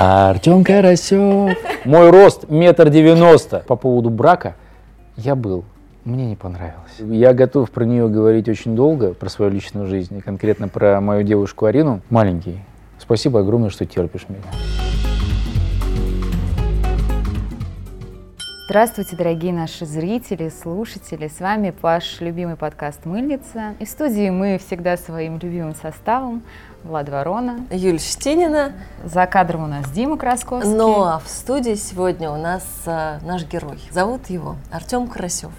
Артем Карасев. Мой рост метр девяносто. По поводу брака я был. Мне не понравилось. Я готов про нее говорить очень долго, про свою личную жизнь, и конкретно про мою девушку Арину. Маленький. Спасибо огромное, что терпишь меня. Здравствуйте, дорогие наши зрители, слушатели. С вами ваш любимый подкаст «Мыльница». И в студии мы всегда своим любимым составом. Влад Ворона. Юлия Штинина. За кадром у нас Дима Красковский. Ну а в студии сегодня у нас а, наш герой. Зовут его Артем Карасев.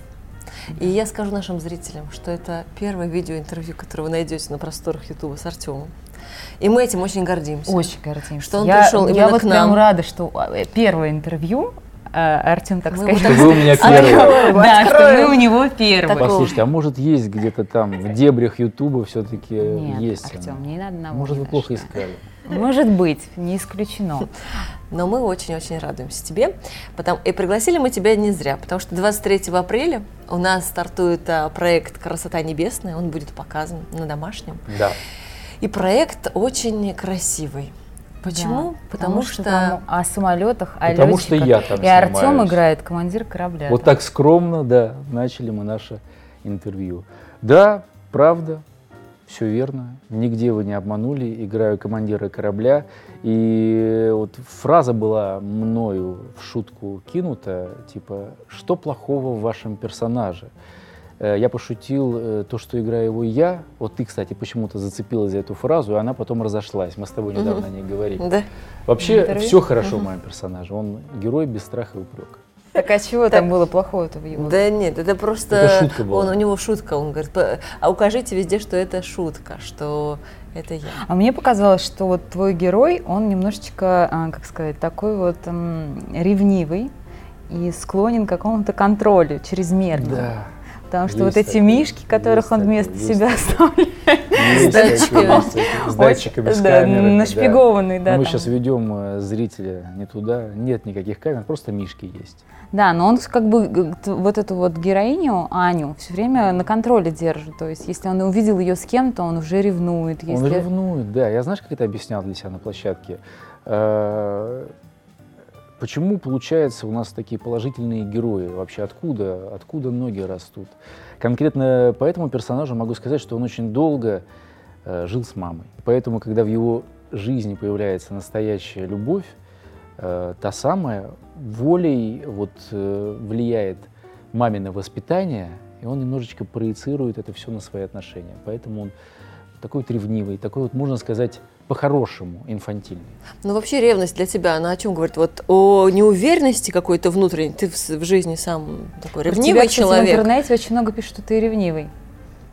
И я скажу нашим зрителям, что это первое видеоинтервью, которое вы найдете на просторах Ютуба с Артемом. И мы этим очень гордимся. Очень гордимся. Что он я, пришел именно я к вот нам. прям рада, что э, первое интервью Артем, так Мы сказать. Что вы у меня первый. Да, что мы у него первые. Так- Послушайте, а может есть где-то там в дебрях Ютуба все-таки Нет, есть? Артем, не надо на Может, вы плохо искали? Может быть, не исключено. Но мы очень-очень радуемся тебе. Потому, и пригласили мы тебя не зря, потому что 23 апреля у нас стартует а, проект «Красота небесная». Он будет показан на домашнем. Да. И проект очень красивый. Почему? Да, потому, что... там о самолетах, о Потому что я там И Артем снимаюсь. играет командир корабля. Вот так скромно, да, начали мы наше интервью. Да, правда, все верно. Нигде вы не обманули. Играю командира корабля. И вот фраза была мною в шутку кинута, типа, что плохого в вашем персонаже? Э, Я пошутил э, то, что играю его я. Вот ты, кстати, почему-то зацепилась за эту фразу, и она потом разошлась. Мы с тобой недавно о ней говорили. Да. Вообще, Интервью? все хорошо в моем персонаже. Он герой без страха и упрека. Так а чего там было плохого-то в его? Да нет, это просто... Это шутка была. Он, у него шутка, он говорит, «П- а укажите везде, что это шутка, что это я. А мне показалось, что вот твой герой, он немножечко, а, как сказать, такой вот ревнивый и склонен к какому-то контролю чрезмерному. Потому что Есть вот эти мишки, которых он вместо себя оставляет, Есть датчиками. С датчиками, с камерами. нашпигованный, да. Мы сейчас ведем э, зрителя не туда, нет никаких камер, просто мишки есть. Да, но он как бы вот эту вот героиню, Аню, все время на контроле держит. То есть, если он увидел ее с кем-то, он уже ревнует. Он ревнует, да. Я знаешь, как это объяснял для себя на площадке? Почему, получается, у нас такие положительные герои? Вообще откуда, откуда ноги растут? Конкретно по этому персонажу могу сказать, что он очень долго э, жил с мамой. Поэтому, когда в его жизни появляется настоящая любовь, э, та самая волей вот, э, влияет мамино воспитание, и он немножечко проецирует это все на свои отношения. Поэтому он такой вот ревнивый, такой вот, можно сказать, по-хорошему инфантильный. Ну вообще ревность для тебя, она о чем говорит? Вот о неуверенности какой-то внутренней. Ты в, в жизни сам такой Про ревнивый тебя, кстати, в человек. интернете очень много пишут, что ты ревнивый.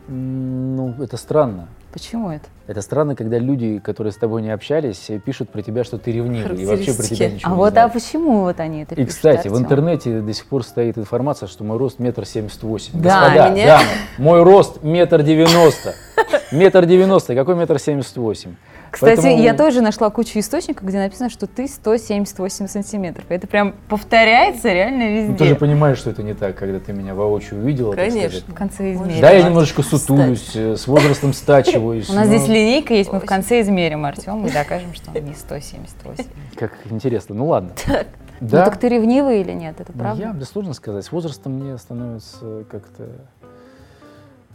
Ну, это странно. Почему это? Это странно, когда люди, которые с тобой не общались, пишут про тебя, что ты ревнивый, и вообще про тебя ничего а не вот а знают. почему вот они это И, пишут? кстати, в Артём? интернете до сих пор стоит информация, что мой рост метр семьдесят восемь. Да, Господа, меня- дамы, мой рост метр девяносто. Метр девяносто. Какой метр семьдесят восемь? Кстати, Поэтому- я тоже нашла кучу источников, где написано, что ты 178 сантиметров. Это прям повторяется реально везде. Ну, ты же понимаешь, что это не так, когда ты меня воочию увидела. так Конечно. В конце измерим. Да, я немножечко сутулюсь, э, с возрастом стачиваюсь. У нас здесь линейка есть, мы в конце измерим Артем и докажем, что он не 178. Как интересно. Ну ладно. Ну Да. так ты ревнивый или нет? Это Ну, правда? Я, да сложно сказать. С возрастом мне становится как-то...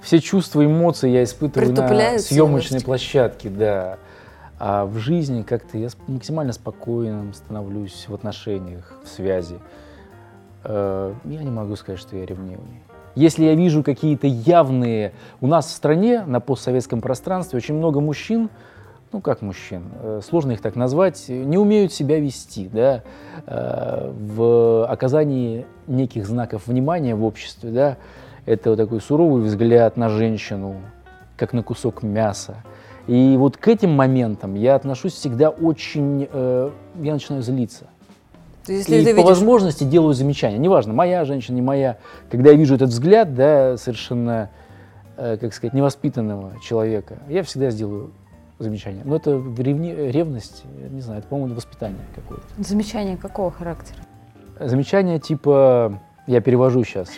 Все чувства, эмоции я испытываю на съемочной площадке, да. А в жизни как-то я максимально спокойным становлюсь в отношениях, в связи. Э, Я не могу сказать, что я ревнивый. Если я вижу какие-то явные... У нас в стране, на постсоветском пространстве, очень много мужчин, ну как мужчин, э, сложно их так назвать, не умеют себя вести, да, э, в оказании неких знаков внимания в обществе, да, это вот такой суровый взгляд на женщину, как на кусок мяса. И вот к этим моментам я отношусь всегда очень, э, я начинаю злиться. То есть, Если и ты по видишь, возможности делаю замечания. Неважно, моя женщина, не моя. Когда я вижу этот взгляд, да, совершенно, э, как сказать, невоспитанного человека, я всегда сделаю замечание. Но это ревни- ревность, не знаю, это, по-моему, воспитание какое-то. Замечание какого характера? Замечание типа, я перевожу сейчас,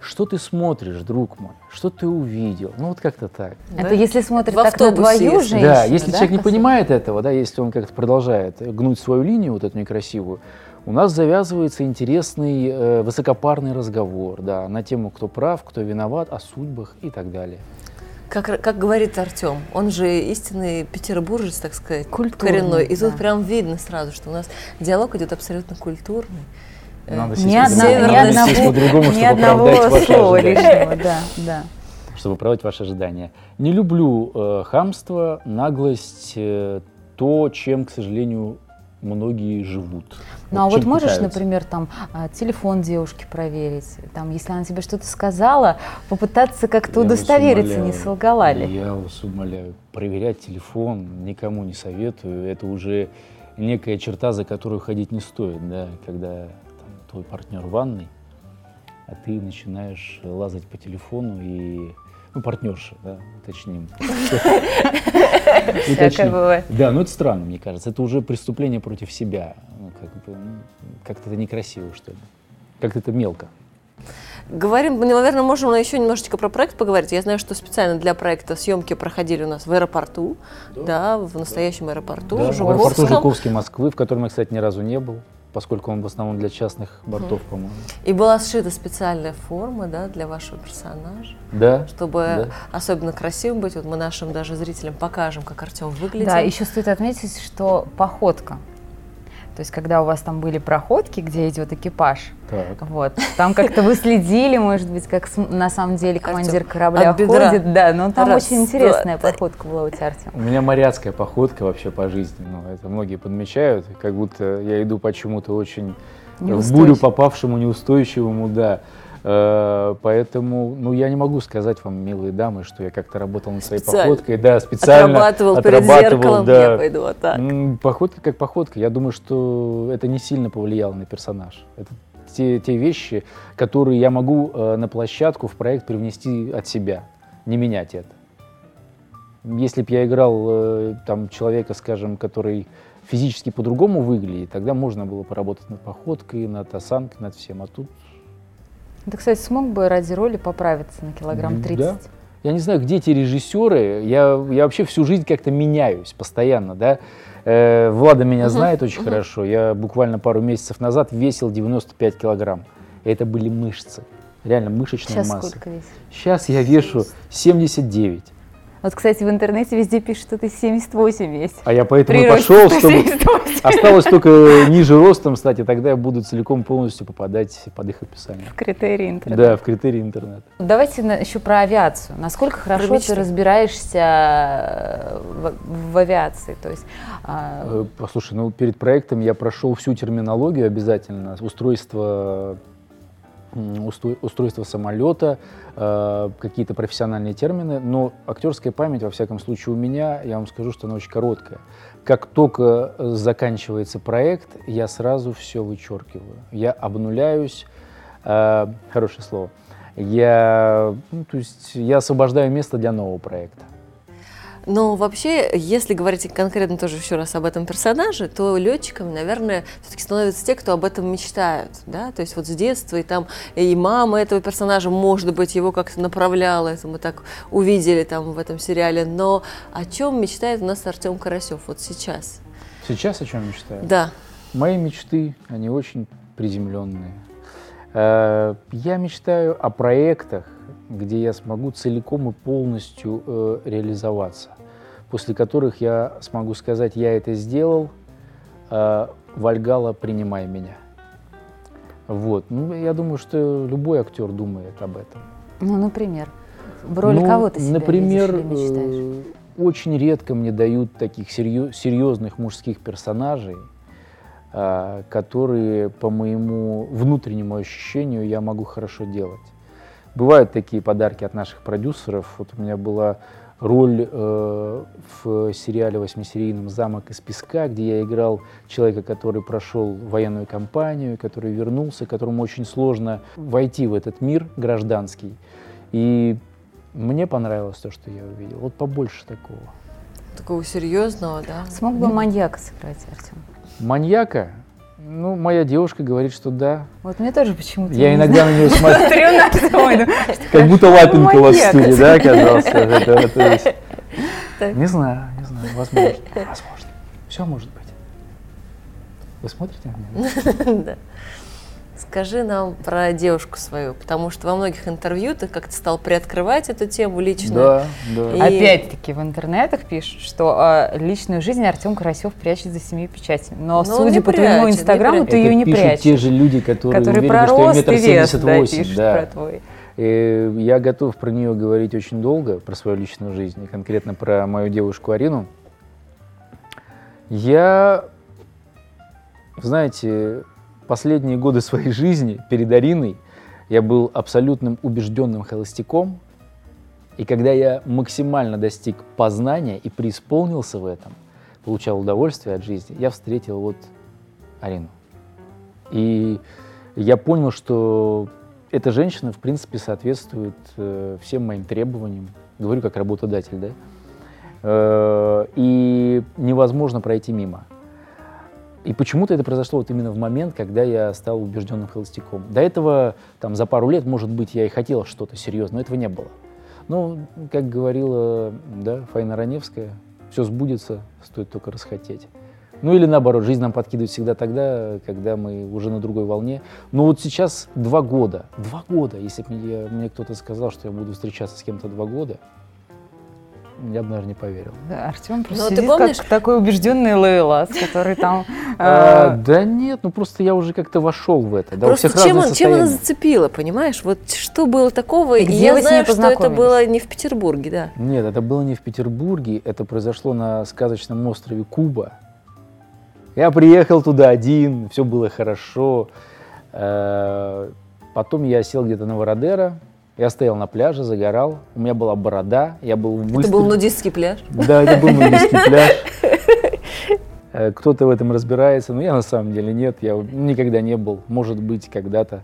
что ты смотришь, друг мой, что ты увидел, ну вот как-то так. Это да? если смотрит в так на твою женщину, Да, если да, человек не понимает этого, да, если он как-то продолжает гнуть свою линию, вот эту некрасивую, у нас завязывается интересный э, высокопарный разговор, да, на тему, кто прав, кто виноват, о судьбах и так далее. Как, как говорит Артем, он же истинный петербуржец, так сказать, культурный, коренной. И да. тут прям видно сразу, что у нас диалог идет абсолютно культурный. Надо ни, одна, ни одного, другому, ни одного слова лишнего, да, да. Чтобы оправдать ваши ожидания. Не люблю э, хамство, наглость, э, то, чем, к сожалению, многие живут. Ну вот а вот можешь, пытаются. например, там а, телефон девушки проверить, там, если она тебе что-то сказала, попытаться как-то удостовериться, умоляю, не солгала ли? Я вас умоляю, проверять телефон никому не советую. Это уже некая черта, за которую ходить не стоит, да, когда твой партнер в ванной, а ты начинаешь лазать по телефону и ну, партнерша, да, уточним. Всякое бывает. Да, но это странно, мне кажется. Это уже преступление против себя. Ну, как бы, ну, как-то это некрасиво, что ли. Как-то это мелко. Говорим, наверное, можем еще немножечко про проект поговорить. Я знаю, что специально для проекта съемки проходили у нас в аэропорту, да, да в настоящем аэропорту, да, в аэропорту Жуковский Москвы, в котором я, кстати, ни разу не был поскольку он в основном для частных бортов, mm. по-моему. И была сшита специальная форма, да, для вашего персонажа. Да. Чтобы да. особенно красивым быть. Вот мы нашим даже зрителям покажем, как Артем выглядит. Да, еще стоит отметить, что походка то есть, когда у вас там были проходки, где идет экипаж, так. вот, там как-то вы следили, может быть, как на самом деле командир корабля ходит, да, но там Раз, очень интересная два, походка была у тебя, Артем. У меня моряцкая походка вообще по жизни, ну, это многие подмечают, как будто я иду почему-то очень в бурю попавшему, неустойчивому, да. Э, поэтому, ну, я не могу сказать вам, милые дамы, что я как-то работал над своей специально. походкой. Да, специально отрабатывал, отрабатывал перед зеркалом, да. я пойду вот так. Походка как походка. Я думаю, что это не сильно повлияло на персонаж. Это те, те вещи, которые я могу э, на площадку в проект привнести от себя, не менять это. Если бы я играл э, там человека, скажем, который физически по-другому выглядит, тогда можно было поработать над походкой, над осанкой, над всем. А тут ты, кстати, смог бы ради роли поправиться на килограмм 30? Да. Я не знаю, где эти режиссеры. Я, я вообще всю жизнь как-то меняюсь постоянно, да. Э, Влада меня uh-huh. знает очень uh-huh. хорошо. Я буквально пару месяцев назад весил 95 килограмм. Это были мышцы. Реально мышечная Сейчас масса. сколько весишь? Сейчас я вешу 79. Вот, кстати, в интернете везде пишут, что ты 78 весь. А я поэтому и пошел, чтобы осталось только ниже ростом стать, и тогда я буду целиком полностью попадать под их описание. В критерии интернета. Да, в критерии интернета. Давайте еще про авиацию. Насколько хорошо Пробичный. ты разбираешься э, в, в авиации? То есть, а... Э, послушай, ну перед проектом я прошел всю терминологию обязательно, устройство устройство самолета, э, какие-то профессиональные термины, но актерская память, во всяком случае, у меня, я вам скажу, что она очень короткая. Как только заканчивается проект, я сразу все вычеркиваю. Я обнуляюсь, э, хорошее слово, я, ну, то есть я освобождаю место для нового проекта. Но вообще, если говорить конкретно тоже еще раз об этом персонаже, то летчиками, наверное, все-таки становятся те, кто об этом мечтают, да, то есть вот с детства, и там и мама этого персонажа, может быть, его как-то направляла, это мы так увидели там в этом сериале, но о чем мечтает у нас Артем Карасев вот сейчас? Сейчас о чем мечтаю? Да. Мои мечты, они очень приземленные. Э, я мечтаю о проектах, где я смогу целиком и полностью э, реализоваться после которых я смогу сказать, я это сделал, э, Вальгала, принимай меня. Вот. Ну, я думаю, что любой актер думает об этом. Ну, например, в роли ну, кого ты себя например, видишь или мечтаешь? Э, очень редко мне дают таких серьезных мужских персонажей, э, которые, по моему внутреннему ощущению, я могу хорошо делать. Бывают такие подарки от наших продюсеров. Вот у меня была роль э, в сериале восьмисерийном «Замок из песка», где я играл человека, который прошел военную кампанию, который вернулся, которому очень сложно войти в этот мир гражданский. И мне понравилось то, что я увидел. Вот побольше такого. Такого серьезного, да? Смог бы маньяка сыграть, Артем? Маньяка? Ну, моя девушка говорит, что да. Вот мне тоже почему-то. Я иногда на нее смотрю. Как будто лапинка у вас в студии, да, оказался? Не знаю, не знаю, возможно. Возможно. Все может быть. Вы смотрите на меня? Да. Скажи нам про девушку свою, потому что во многих интервью ты как-то стал приоткрывать эту тему личную. Да, да. И... Опять-таки в интернетах пишут, что э, личную жизнь Артем Карасев прячет за семью печатями. Но, Но судя по прячет, твоему инстаграму, ты ее не прячешь. те же люди, которые, которые уверены, про что я метр семьдесят восемь. Да, да. про твой. И я готов про нее говорить очень долго, про свою личную жизнь, и конкретно про мою девушку Арину. Я, знаете, последние годы своей жизни перед Ариной я был абсолютным убежденным холостяком, и когда я максимально достиг познания и преисполнился в этом, получал удовольствие от жизни, я встретил вот Арину. И я понял, что эта женщина, в принципе, соответствует э, всем моим требованиям. Говорю как работодатель, да? Э, и невозможно пройти мимо. И почему-то это произошло вот именно в момент, когда я стал убежденным холостяком. До этого, там, за пару лет, может быть, я и хотел что-то серьезное, но этого не было. Но, как говорила да, Фаина Раневская, все сбудется, стоит только расхотеть. Ну или наоборот, жизнь нам подкидывает всегда тогда, когда мы уже на другой волне. Но вот сейчас два года, два года, если бы мне, мне кто-то сказал, что я буду встречаться с кем-то два года, я бы, наверное, не поверил. Да, Артем просто ну, сидит ты помнишь? как такой убежденный ловелас, который там... А, э, да нет, ну просто я уже как-то вошел в это. Просто чем, он, чем она зацепила, понимаешь? Вот что было такого? И я знаю, что это было не в Петербурге, да? Нет, это было не в Петербурге, это произошло на сказочном острове Куба. Я приехал туда один, все было хорошо. Э, потом я сел где-то на Вородера, я стоял на пляже, загорал, у меня была борода, я был выстрел... Это был нудистский пляж? Да, это был нудистский пляж. Э, кто-то в этом разбирается, но я на самом деле нет, я никогда не был, может быть, когда-то,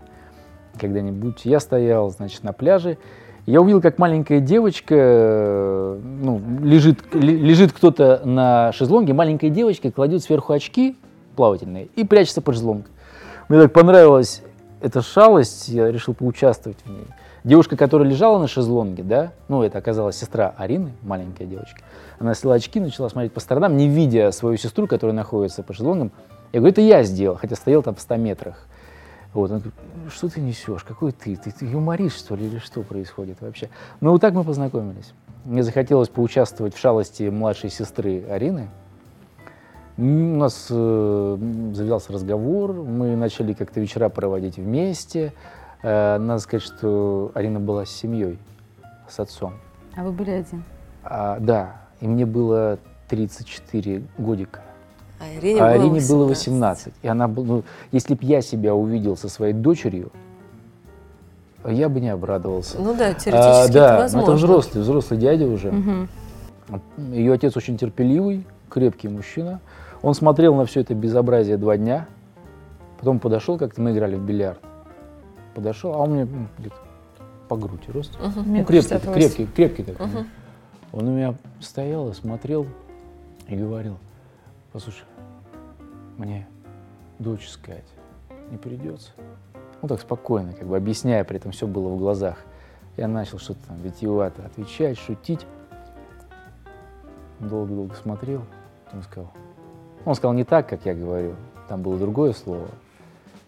когда-нибудь. Я стоял, значит, на пляже, я увидел, как маленькая девочка, ну, лежит, лежит кто-то на шезлонге, маленькая девочка кладет сверху очки плавательные и прячется под шезлонг. Мне так понравилась эта шалость, я решил поучаствовать в ней. Девушка, которая лежала на шезлонге, да, ну, это оказалась сестра Арины, маленькая девочка, она сняла очки, начала смотреть по сторонам, не видя свою сестру, которая находится по шезлонгам. Я говорю, это я сделал, хотя стоял там в 100 метрах. Вот, он говорит, что ты несешь, какой ты? ты? Ты юморист, что ли, или что происходит вообще? Ну, вот так мы познакомились. Мне захотелось поучаствовать в шалости младшей сестры Арины. У нас э, завязался разговор, мы начали как-то вечера проводить вместе. Э, надо сказать, что Арина была с семьей, с отцом. А вы были один? А, да, и мне было 34 годика. А Ирине, а Ирине было 18. И она была, ну, если бы я себя увидел со своей дочерью, я бы не обрадовался. Ну да, теоретически а, да, это возможно. это взрослый, взрослый дядя уже. Угу. Ее отец очень терпеливый, крепкий мужчина. Он смотрел на все это безобразие два дня, потом подошел, как-то мы играли в бильярд. Подошел, а он мне ну, где-то по грудь рост. Угу. Ну, крепкий, крепкий, крепкий такой. Угу. Он у меня стоял и смотрел и говорил, послушай, мне дочь искать не придется. Ну так спокойно, как бы объясняя, при этом все было в глазах. Я начал что-то там витиевато отвечать, шутить. Долго-долго смотрел, потом сказал. Он сказал не так, как я говорю, там было другое слово.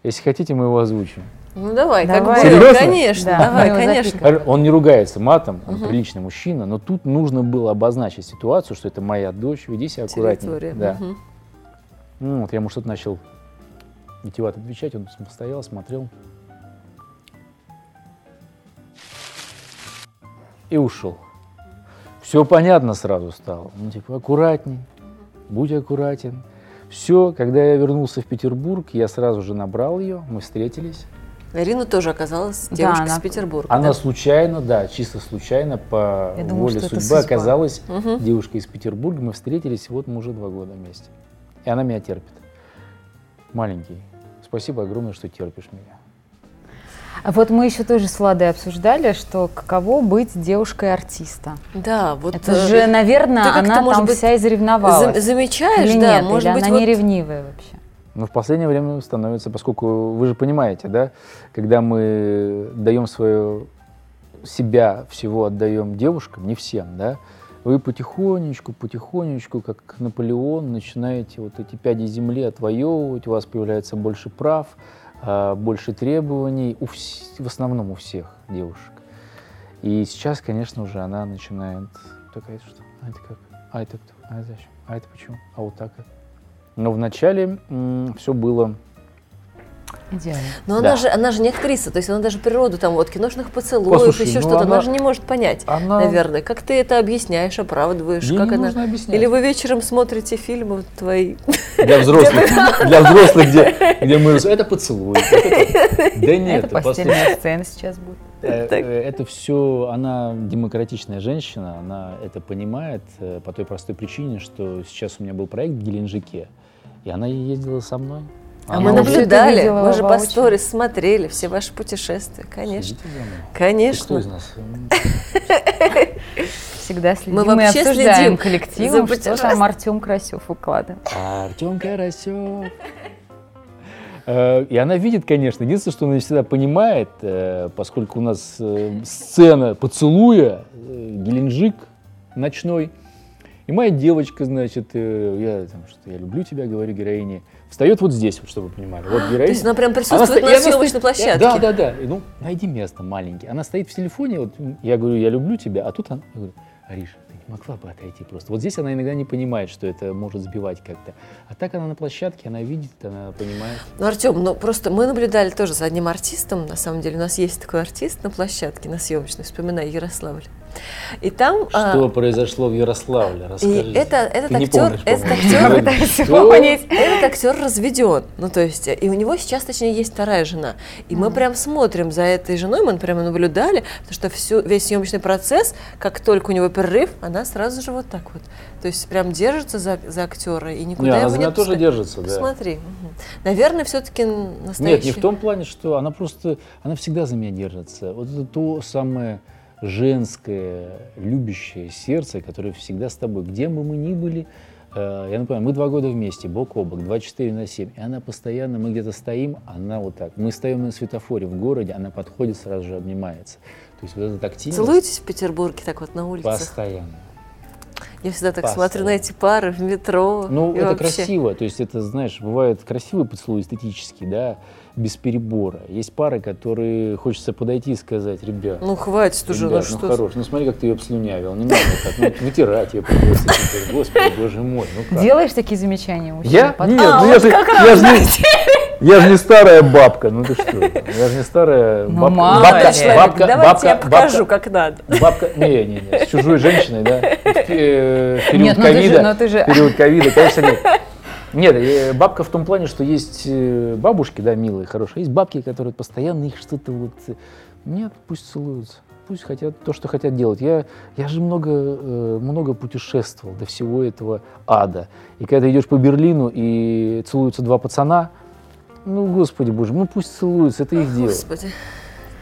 Если хотите, мы его озвучим. Ну давай, давай. как Серьезно? конечно, да, давай, конечно. Он не ругается матом, он угу. приличный мужчина, но тут нужно было обозначить ситуацию, что это моя дочь, веди себя аккуратнее. Да. Угу. Ну, вот я ему что-то начал витиевато отвечать, он стоял, смотрел. И ушел. Все понятно сразу стало. Ну, типа, аккуратней, будь аккуратен. Все, когда я вернулся в Петербург, я сразу же набрал ее, мы встретились. Ирина тоже оказалась девушка да, из Петербурга. Она да? случайно, да, чисто случайно, по Я воле думаю, судьбы оказалась угу. девушка из Петербурга. Мы встретились, вот мы уже два года вместе. И она меня терпит. Маленький. Спасибо огромное, что терпишь меня. А вот мы еще тоже с Владой обсуждали, что каково быть девушкой артиста. Да, вот это э, же, наверное, она там быть, вся изревновалась. Замечаешь, или да, нет, может или быть, она вот... не ревнивая вообще. Но в последнее время становится, поскольку вы же понимаете, да, когда мы даем свое себя всего отдаем девушкам, не всем, да, вы потихонечку, потихонечку, как Наполеон, начинаете вот эти пяди земли отвоевывать, у вас появляется больше прав, а, больше требований, у вс- в основном у всех девушек. И сейчас, конечно, уже она начинает такая, что, а это как, а это кто, а это зачем, а это почему, а вот так как. Но вначале все было Идеально. Но да. она же, она же не актриса, то есть она даже природу там вот киношных поцелуев, Послушай, еще ну что-то, она... она же не может понять, она... наверное. Как ты это объясняешь, оправдываешь? Ей как не она... нужно объяснять. Или вы вечером смотрите фильмы твои? Для взрослых, для взрослых, где, где мы... Это поцелуй. Да нет. Это постельная сцена сейчас будет. Э, э, это все, она демократичная женщина, она это понимает э, по той простой причине, что сейчас у меня был проект в Геленджике, и она ездила со мной. А мы наблюдали, мы же по сторис смотрели все ваши путешествия, конечно. Конечно. Кто из нас? Всегда следим. Мы, мы обсуждаем следим коллективом, что там Артем Карасев выкладывает. Артем Карасев. Э, и она видит, конечно, единственное, что она не всегда понимает, э, поскольку у нас э, сцена поцелуя, Геленджик ночной, и моя девочка, значит, я, там, что я люблю тебя, говорю героине, встает вот здесь, вот, чтобы вы понимали. Вот героиня. То есть она прям присутствует она, на съемочной площадке? Да, да, да. Ну, найди место маленькое. Она стоит в телефоне, вот я говорю, я люблю тебя, а тут она, я говорю, Ариша, ты не могла бы отойти просто. Вот здесь она иногда не понимает, что это может сбивать как-то. А так она на площадке, она видит, она понимает. Ну, Артем, ну просто мы наблюдали тоже за одним артистом, на самом деле. У нас есть такой артист на площадке, на съемочной, вспоминаю, Ярославль. И там... Что а, произошло в Ярославле? Расскажи. И это, этот Ты актер, этот актер, этот актер разведен. Ну, то есть, и у него сейчас, точнее, есть вторая жена. И мы прям смотрим за этой женой, мы прямо наблюдали, потому что всю, весь съемочный процесс, как только у него перерыв, она сразу же вот так вот. То есть прям держится за, за актера и никуда не, его она не тоже держится, да. Смотри. Угу. Наверное, все-таки настоящий... Нет, не в том плане, что она просто, она всегда за меня держится. Вот это то самое женское, любящее сердце, которое всегда с тобой. Где бы мы ни были, э, я напоминаю, мы два года вместе, бок о бок, 24 на 7. И она постоянно, мы где-то стоим, она вот так. Мы стоим на светофоре в городе, она подходит, сразу же обнимается. То есть вот этот активность... Целуетесь в Петербурге так вот на улице? Постоянно. Я всегда так Постоянно. смотрю на эти пары в метро. Ну, это вообще. красиво. То есть это, знаешь, бывает красивый поцелуй эстетический, да, без перебора. Есть пары, которые хочется подойти и сказать, ребят. Ну хватит уже, ребят, ну, ну хорош, ну смотри, как ты ее обслюнявил, не надо так, ну, вытирать ее придется теперь, господи, боже мой, ну как? Делаешь такие замечания мужчине? Я? Потом? Нет, а, ну я же, я же не, я же не старая бабка, ну ты что? Я же не старая ну, бабка. Мало бабка, человек, бабка, давайте бабка, я покажу, бабка, как надо. Бабка, не, не, не, с чужой женщиной, да, в, э, в период ковида, ну ты же, ну период ковида, конечно, нет. Нет, э, бабка в том плане, что есть э, бабушки, да, милые, хорошие, есть бабки, которые постоянно их что-то вот... Э, нет, пусть целуются, пусть хотят то, что хотят делать. Я, я же много, много путешествовал до всего этого ада. И когда ты идешь по Берлину и целуются два пацана, ну, господи боже, ну пусть целуются, это их дело. Господи.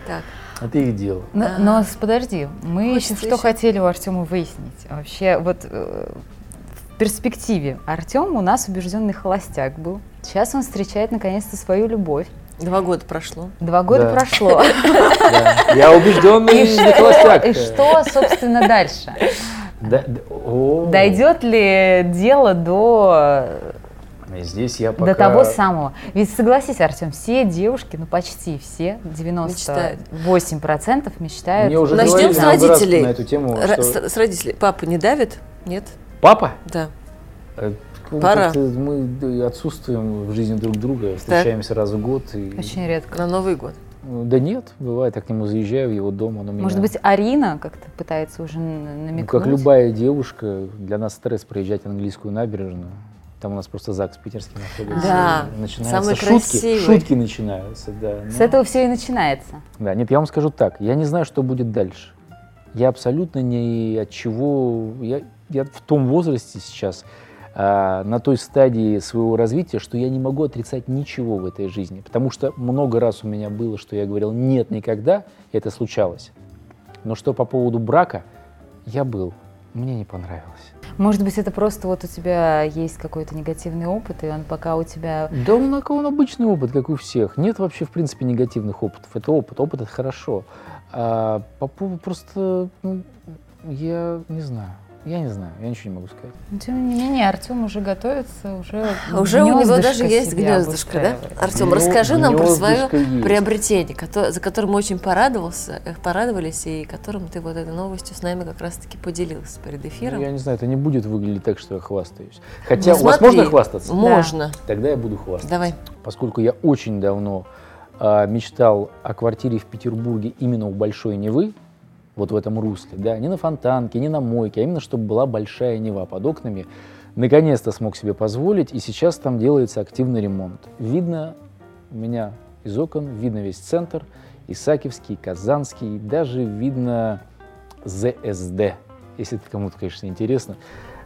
Так. Это их дело. Но, но подожди, мы еще что хотели у Артема выяснить. Вообще, вот перспективе Артем у нас убежденный холостяк был. Сейчас он встречает наконец-то свою любовь. Два года прошло. Два года да. прошло. Да. Я убежденный и что, холостяк. И что, собственно, дальше? Да, Дойдет ли дело до Здесь я пока... До того самого. Ведь согласись, Артем, все девушки, ну почти все, 98% мечтают. мечтают. Мне уже Начнем с родителей. На эту тему, Р- что... с, с родителей. Папа не давит? Нет? Папа? Да. Э, Пора. Мы отсутствуем в жизни друг друга, встречаемся так. раз в год. И... Очень редко. На Новый год. Да нет, бывает, я к нему заезжаю в его дом, он у меня... Может быть, Арина как-то пытается уже намекнуть? Ну, как любая девушка, для нас стресс проезжать английскую набережную. Там у нас просто ЗАГС питерский находится. Да, начинаются самый шутки, красивый. шутки начинаются, да. С этого все и начинается. Да, нет, я вам скажу так, я не знаю, что будет дальше. Я абсолютно ни от чего, я, я в том возрасте сейчас, а, на той стадии своего развития, что я не могу отрицать ничего в этой жизни. Потому что много раз у меня было, что я говорил «нет, никогда», это случалось. Но что по поводу брака, я был, мне не понравилось. Может быть, это просто вот у тебя есть какой-то негативный опыт, и он пока у тебя... Да он, он обычный опыт, как у всех. Нет вообще, в принципе, негативных опытов. Это опыт. Опыт — это хорошо. А по поводу просто, ну, я не знаю. Я не знаю, я ничего не могу сказать. Но, тем не менее, Артем уже готовится, уже а Уже у него даже есть гнездышко, да? Артем, расскажи нам про свое есть. приобретение, за которым мы очень порадовался, э, порадовались, и которым ты вот этой новостью с нами как раз-таки поделился перед эфиром. Ну, я не знаю, это не будет выглядеть так, что я хвастаюсь. Хотя ну, у вас можно хвастаться? Можно. Да. Тогда я буду хвастаться. Давай. Поскольку я очень давно э, мечтал о квартире в Петербурге именно у Большой Невы, вот в этом русле, да, не на фонтанке, не на мойке, а именно чтобы была большая Нева под окнами. Наконец-то смог себе позволить, и сейчас там делается активный ремонт. Видно у меня из окон, видно весь центр, Исаакиевский, Казанский, даже видно ЗСД, если это кому-то, конечно, интересно.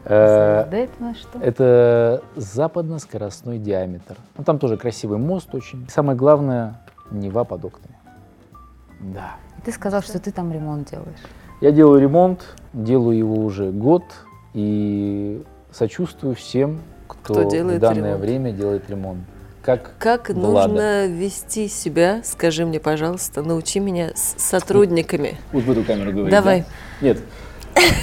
Э, ЗСД это на что? Это западно-скоростной диаметр. Ну, там тоже красивый мост очень. Самое главное, Нева под окнами. Да. Ты сказал, что ты там ремонт делаешь. Я делаю ремонт, делаю его уже год и сочувствую всем, кто, кто делает в данное ремонт. время делает ремонт. Как, как нужно вести себя, скажи мне, пожалуйста, научи меня с сотрудниками. Вот в эту камеру говорить. Давай. Да? Нет.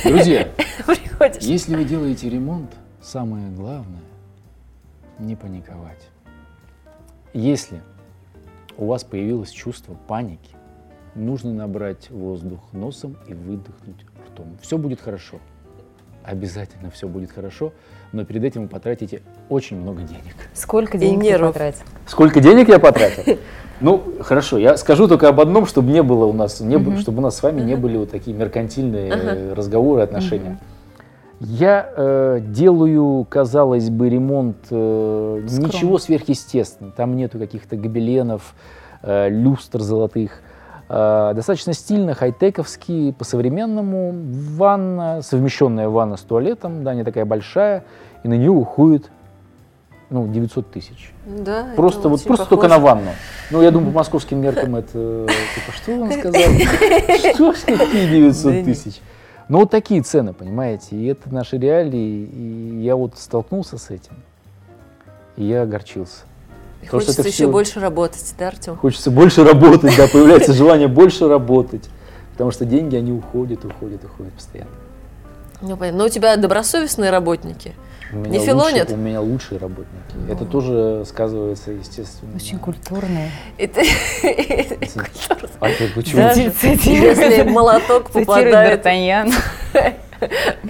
Друзья, если вы делаете ремонт, самое главное не паниковать. Если у вас появилось чувство паники, нужно набрать воздух носом и выдохнуть ртом. Все будет хорошо. Обязательно все будет хорошо, но перед этим вы потратите очень много денег. Сколько денег ты потратил? Сколько денег я потратил? Ну, хорошо, я скажу только об одном, чтобы не было у нас, не, uh-huh. чтобы у нас с вами не были вот такие меркантильные uh-huh. разговоры, отношения. Uh-huh. Я э, делаю, казалось бы, ремонт э, ничего сверхъестественного. Там нету каких-то гобеленов, э, люстр золотых. Э, достаточно стильно, хай-тековский, по-современному. Ванна, совмещенная ванна с туалетом, да, не такая большая, и на нее уходит ну, 900 тысяч. Да, просто вот просто только на ванну. Ну, я думаю, по московским меркам это... Типа, что он сказал? Что ж какие 900 тысяч? Ну, вот такие цены, понимаете, и это наши реалии, и я вот столкнулся с этим, и я огорчился. И Потому хочется еще все... больше работать, да, Артем? Хочется больше работать, да, появляется желание больше работать. Потому что деньги, они уходят, уходят, уходят постоянно. Ну, понятно. Но у тебя добросовестные работники. У меня, не лучше, у меня лучшие работники. Ну. Это тоже сказывается, естественно. Очень культурные. Это, а почему? Если молоток попадает... Д'Артаньян.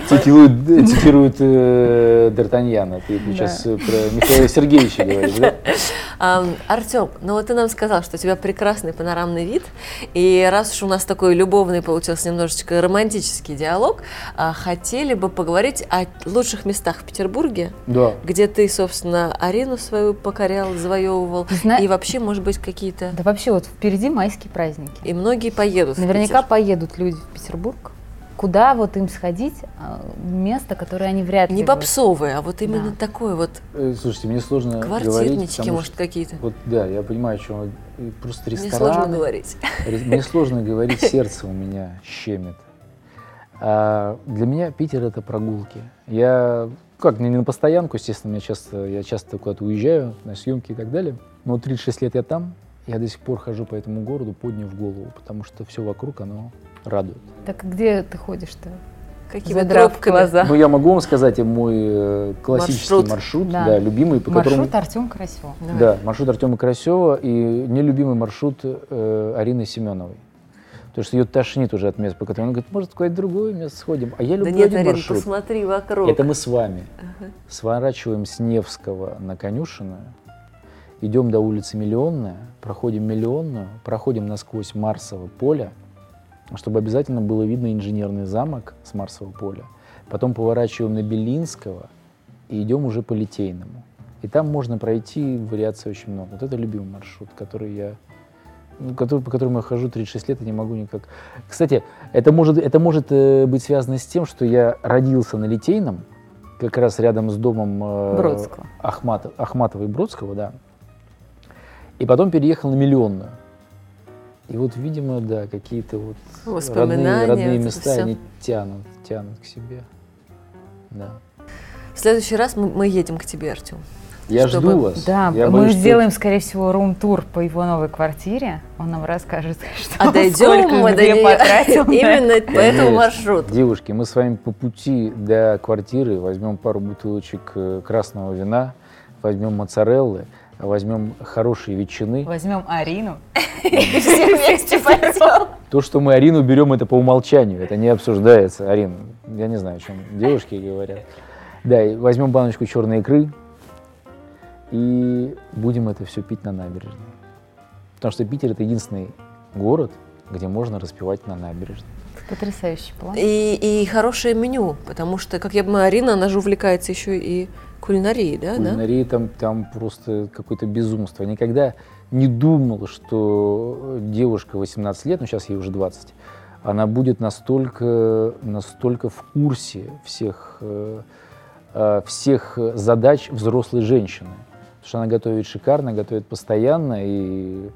Цитирует, цитирует э, Д'Артаньяна. Ты да. сейчас про Михаила Сергеевича говоришь, да? Артем, ну вот ты нам сказал, что у тебя прекрасный панорамный вид, и раз уж у нас такой любовный получился немножечко романтический диалог, а, хотели бы поговорить о лучших местах в Петербурге, да. где ты, собственно, арену свою покорял, завоевывал, Зна... и вообще, может быть, какие-то... Да вообще, вот впереди майские праздники. И многие поедут Наверняка поедут люди в Петербург куда вот им сходить, а, место, которое они вряд ли... Не попсовое, а вот именно да. такое вот... Э, слушайте, мне сложно Квартирнички, говорить, может, какие-то. Вот, да, я понимаю, что просто ресторан... Мне сложно говорить. Мне сложно говорить, сердце у меня щемит. А для меня Питер — это прогулки. Я, как, не на постоянку, естественно, я часто, я часто куда-то уезжаю на съемки и так далее, но 36 лет я там, я до сих пор хожу по этому городу, подняв голову, потому что все вокруг, оно радует. Так где ты ходишь-то? Какими тропками? глаза. Ну, я могу вам сказать мой э, классический маршрут, маршрут да. Да, любимый, по маршрут которому... Артема Карасева. Давай. Да, маршрут Артема Карасева и нелюбимый маршрут э, Арины Семеновой. Потому что ее тошнит уже от места, по которому она говорит, может, какое-то другое место сходим. А я люблю да нет, один Арина, маршрут. посмотри вокруг. Это мы с вами. Ага. Сворачиваем с Невского на Конюшиную, идем до улицы Миллионная, проходим Миллионную, проходим насквозь Марсово поле, чтобы обязательно было видно инженерный замок с Марсового поля. Потом поворачиваем на Белинского и идем уже по Литейному. И там можно пройти вариаций очень много. Вот это любимый маршрут, который я ну, который, по которому я хожу 36 лет и не могу никак. Кстати, это может, это может э, быть связано с тем, что я родился на Литейном, как раз рядом с домом э, Бродского. Ахмат, Ахматова и Бродского, да. И потом переехал на Миллионную. И вот, видимо, да, какие-то вот родные, родные места, они тянут, тянут к себе. да. В следующий раз мы, мы едем к тебе, Артем. Я чтобы... жду вас. Да, я мы боюсь, сделаем, что... скорее всего, рум-тур по его новой квартире. Он нам расскажет, что а дойдем мы до нее потратил. Именно по этому маршруту. Девушки, мы с вами по пути до квартиры возьмем пару бутылочек э, красного вина, возьмем моцареллы, возьмем хорошие ветчины. Возьмем Арину и все вместе пойдем. То, что мы Арину берем, это по умолчанию, это не обсуждается. Арин, я не знаю, о чем девушки говорят. Да, возьмем баночку черной икры, и будем это все пить на набережной. Потому что Питер это единственный город, где можно распивать на набережной. Потрясающий план. И, и хорошее меню, потому что, как я понимаю, Арина, она же увлекается еще и кулинарией, да? Кулинарией да? там, там просто какое-то безумство. Никогда не думал, что девушка 18 лет, ну сейчас ей уже 20, она будет настолько, настолько в курсе всех, э, э, всех задач взрослой женщины. Потому что она готовит шикарно, готовит постоянно и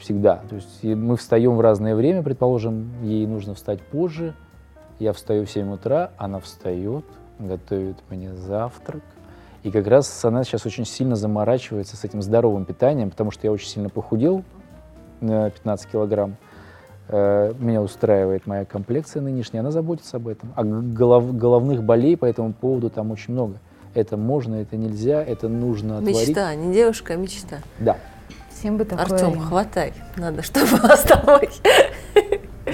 всегда. То есть мы встаем в разное время, предположим, ей нужно встать позже, я встаю в 7 утра, она встает, готовит мне завтрак. И как раз она сейчас очень сильно заморачивается с этим здоровым питанием, потому что я очень сильно похудел на 15 килограмм. Э, меня устраивает моя комплекция нынешняя, она заботится об этом. А голов, головных болей по этому поводу там очень много это можно, это нельзя, это нужно отворить. Мечта, не девушка, а мечта. Да. Всем бы такое. Артем, хватай, надо, чтобы с тобой.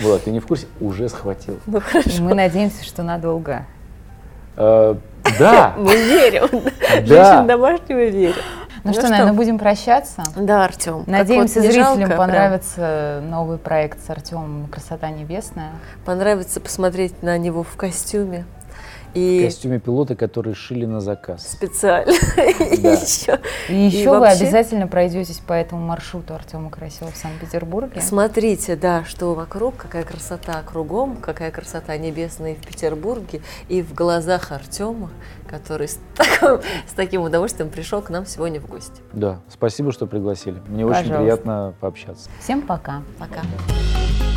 Вот, ты не в курсе? Уже схватил. Ну хорошо. Мы надеемся, что надолго. Э, да. Мы верим. Женщин домашнего верим. Ну, ну что, что, наверное, будем прощаться. Да, Артем. Надеемся, вот зрителям жалко, понравится прям. новый проект с Артемом «Красота небесная». Понравится посмотреть на него в костюме. И... В костюме пилота, который шили на заказ. Специально. Да. еще. И еще и вы вообще... обязательно пройдетесь по этому маршруту Артема Красева в Санкт-Петербурге. Смотрите, да, что вокруг, какая красота кругом, какая красота небесная в Петербурге и в глазах Артема, который с, таким, с таким удовольствием пришел к нам сегодня в гости. Да, спасибо, что пригласили. Мне Пожалуйста. очень приятно пообщаться. Всем пока. Пока. пока.